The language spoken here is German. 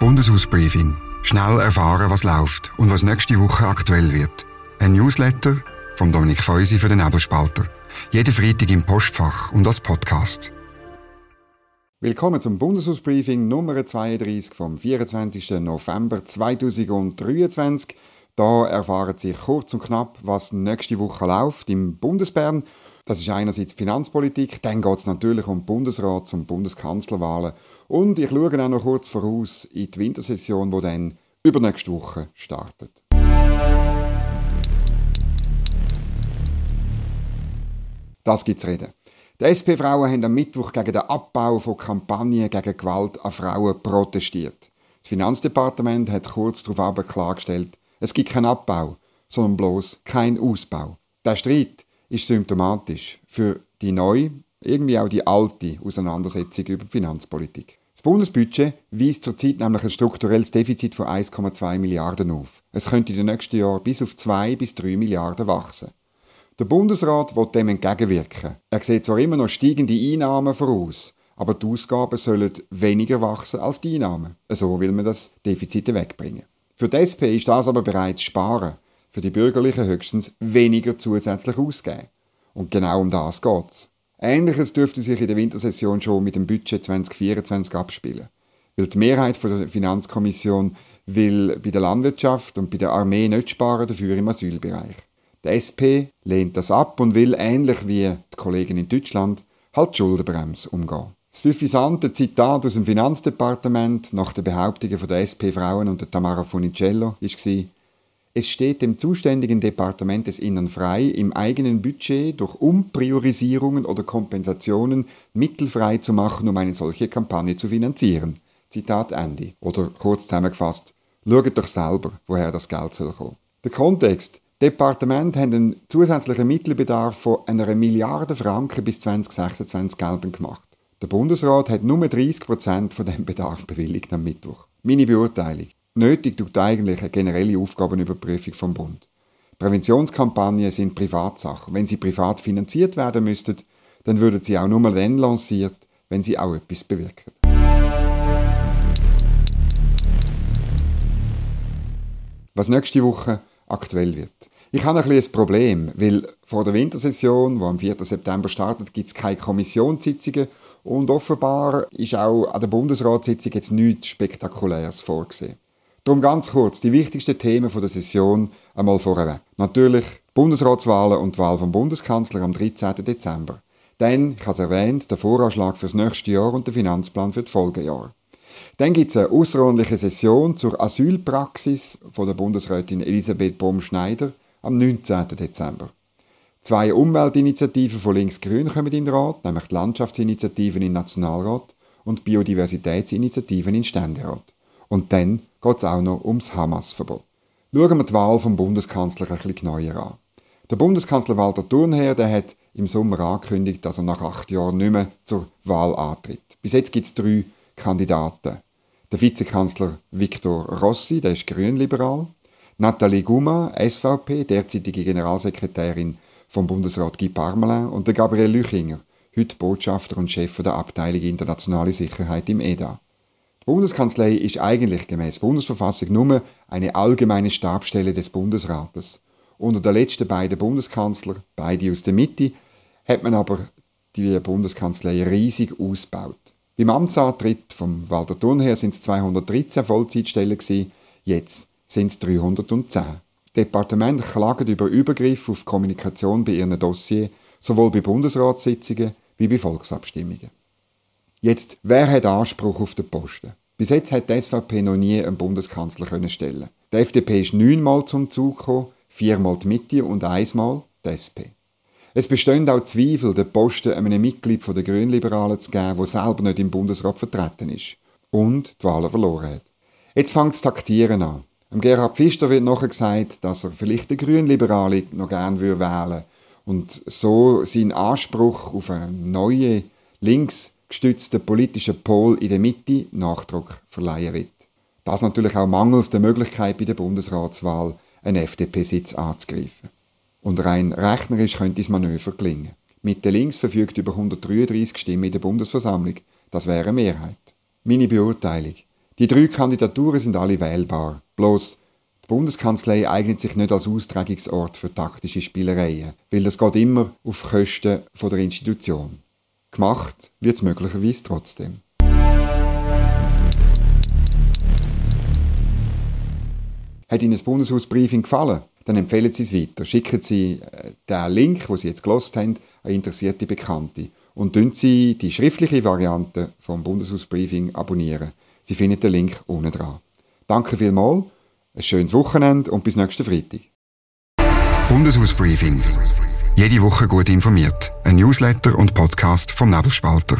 Bundeshausbriefing. Schnell erfahren, was läuft und was nächste Woche aktuell wird. Ein Newsletter von Dominik Feusi für den Nebelspalter. Jeden Freitag im Postfach und als Podcast. Willkommen zum Bundeshausbriefing Nummer 32 vom 24. November 2023. Da erfahren Sie kurz und knapp, was nächste Woche läuft im Bundesbern. Das ist einerseits Finanzpolitik, dann geht es natürlich um Bundesrats- und Bundeskanzlerwahlen und ich schaue auch noch kurz voraus in die Wintersession, die dann übernächste Woche startet. Das gibt's reden. Die SP-Frauen haben am Mittwoch gegen den Abbau von Kampagnen gegen Gewalt an Frauen protestiert. Das Finanzdepartement hat kurz darauf klargestellt, es gibt keinen Abbau, sondern bloß keinen Ausbau. Der Streit ist symptomatisch für die neue, irgendwie auch die alte Auseinandersetzung über die Finanzpolitik. Das Bundesbudget weist zurzeit nämlich ein strukturelles Defizit von 1,2 Milliarden auf. Es könnte in den nächsten Jahren bis auf 2 bis 3 Milliarden wachsen. Der Bundesrat will dem entgegenwirken. Er sieht zwar immer noch steigende Einnahmen voraus, aber die Ausgaben sollen weniger wachsen als die Einnahmen. So will man das Defizit wegbringen. Für die SP ist das aber bereits Sparen. Für die Bürgerlichen höchstens weniger zusätzlich ausgeben. Und genau um das geht's. Ähnliches dürfte sich in der Wintersession schon mit dem Budget 2024 abspielen. Weil die Mehrheit der Finanzkommission will bei der Landwirtschaft und bei der Armee nicht sparen, dafür im Asylbereich. Die SP lehnt das ab und will, ähnlich wie die Kollegen in Deutschland, halt Schuldenbremse umgehen. Das suffisante Zitat aus dem Finanzdepartement nach den Behauptungen der SP-Frauen und der Tamara Funicello war, es steht dem zuständigen Departement des Innern frei, im eigenen Budget durch Umpriorisierungen oder Kompensationen Mittel frei zu machen, um eine solche Kampagne zu finanzieren. Zitat Ende. Oder kurz zusammengefasst, schaut doch selber, woher das Geld soll kommen. Der Kontext Departement haben einen zusätzlichen Mittelbedarf von einer Milliarde Franken bis 2026 geltend gemacht. Der Bundesrat hat nur 30 Prozent von dem Bedarf bewilligt am Mittwoch. Meine Beurteilung. Nötig tut eigentlich eine generelle Aufgabenüberprüfung vom Bund. Präventionskampagnen sind Privatsachen. Wenn sie privat finanziert werden müssten, dann würden sie auch nur dann lanciert, wenn sie auch etwas bewirken. Was nächste Woche aktuell wird. Ich habe ein ein Problem, weil vor der Wintersession, die am 4. September startet, gibt es keine Kommissionssitzungen und offenbar ist auch an der Bundesratssitzung jetzt nichts Spektakuläres vorgesehen. Darum ganz kurz die wichtigsten Themen der Session einmal vorweg. Natürlich Bundesratswahlen und Wahl vom Bundeskanzler am 13. Dezember. Dann, ich habe es erwähnt, der Voranschlag für das nächste Jahr und der Finanzplan für das Folgejahr. Dann gibt es eine außerordentliche Session zur Asylpraxis von der Bundesrätin Elisabeth Bohm-Schneider am 19. Dezember. Zwei Umweltinitiativen von Links-Grün kommen in den Rat, nämlich die Landschaftsinitiativen im Nationalrat und Biodiversitätsinitiativen in Ständerat. Und dann geht es auch noch ums Hamas-Verbot. Schauen wir die Wahl vom Bundeskanzler ein bisschen genauer an. Der Bundeskanzler Walter Thurnherr der hat im Sommer angekündigt, dass er nach acht Jahren nicht mehr zur Wahl antritt. Bis jetzt gibt es drei Kandidaten. Der Vizekanzler Viktor Rossi, der ist grünliberal. Nathalie Guma, SVP, derzeitige Generalsekretärin vom Bundesrat Guy Parmelin. Und der Gabriel Lüchinger, heute Botschafter und Chef der Abteilung Internationale Sicherheit im EDA. Die Bundeskanzlei ist eigentlich gemäß Bundesverfassung nur eine allgemeine Stabstelle des Bundesrates. Unter den letzten beiden Bundeskanzler, beide aus der Mitte, hat man aber die Bundeskanzlei riesig ausgebaut. Beim Amtsantritt von Walter Thunherr sind es 213 Vollzeitstellen jetzt sind es 310. Departement klagen über Übergriff auf Kommunikation bei ihren Dossiers, sowohl bei Bundesratssitzungen wie bei Volksabstimmungen. Jetzt, wer hat Anspruch auf den Posten? Bis jetzt hat die SVP noch nie einen Bundeskanzler können stellen. Die FDP ist neunmal zum Zug gekommen, viermal die Mitte und einmal die SP. Es bestehen auch Zweifel, den Posten einem Mitglied der Grünliberalen zu geben, der selber nicht im Bundesrat vertreten ist und die Wahlen verloren hat. Jetzt fängt das Taktieren an. Am Gerhard Pfister wird nachher gesagt, dass er vielleicht den Grünliberale noch gerne wählen würde und so seinen Anspruch auf einen neuen, linksgestützten politischen Pol in der Mitte Nachdruck verleihen wird. Das natürlich auch mangels der Möglichkeit bei der Bundesratswahl einen FDP-Sitz anzugreifen. Und rein rechnerisch könnte das Manöver gelingen. Mitte links verfügt über 133 Stimmen in der Bundesversammlung. Das wäre eine Mehrheit. Meine Beurteilung. Die drei Kandidaturen sind alle wählbar. Bloß die Bundeskanzlei eignet sich nicht als Austragungsort für taktische Spielereien, weil das geht immer auf Kosten der Institution. Gemacht wird es möglicherweise trotzdem. Hat Ihnen das Bundeshausbriefing gefallen? Dann empfehlen Sie es weiter. Schicken Sie äh, den Link, wo Sie jetzt gelost haben, an interessierte Bekannte. Und tun Sie die schriftliche Variante vom Bundeshausbriefing abonnieren. Sie finden den Link unten dran. Danke vielmals, ein schönes Wochenende und bis nächsten Freitag. Bundeshausbriefing. Jede Woche gut informiert. Ein Newsletter und Podcast vom Nebelspalter.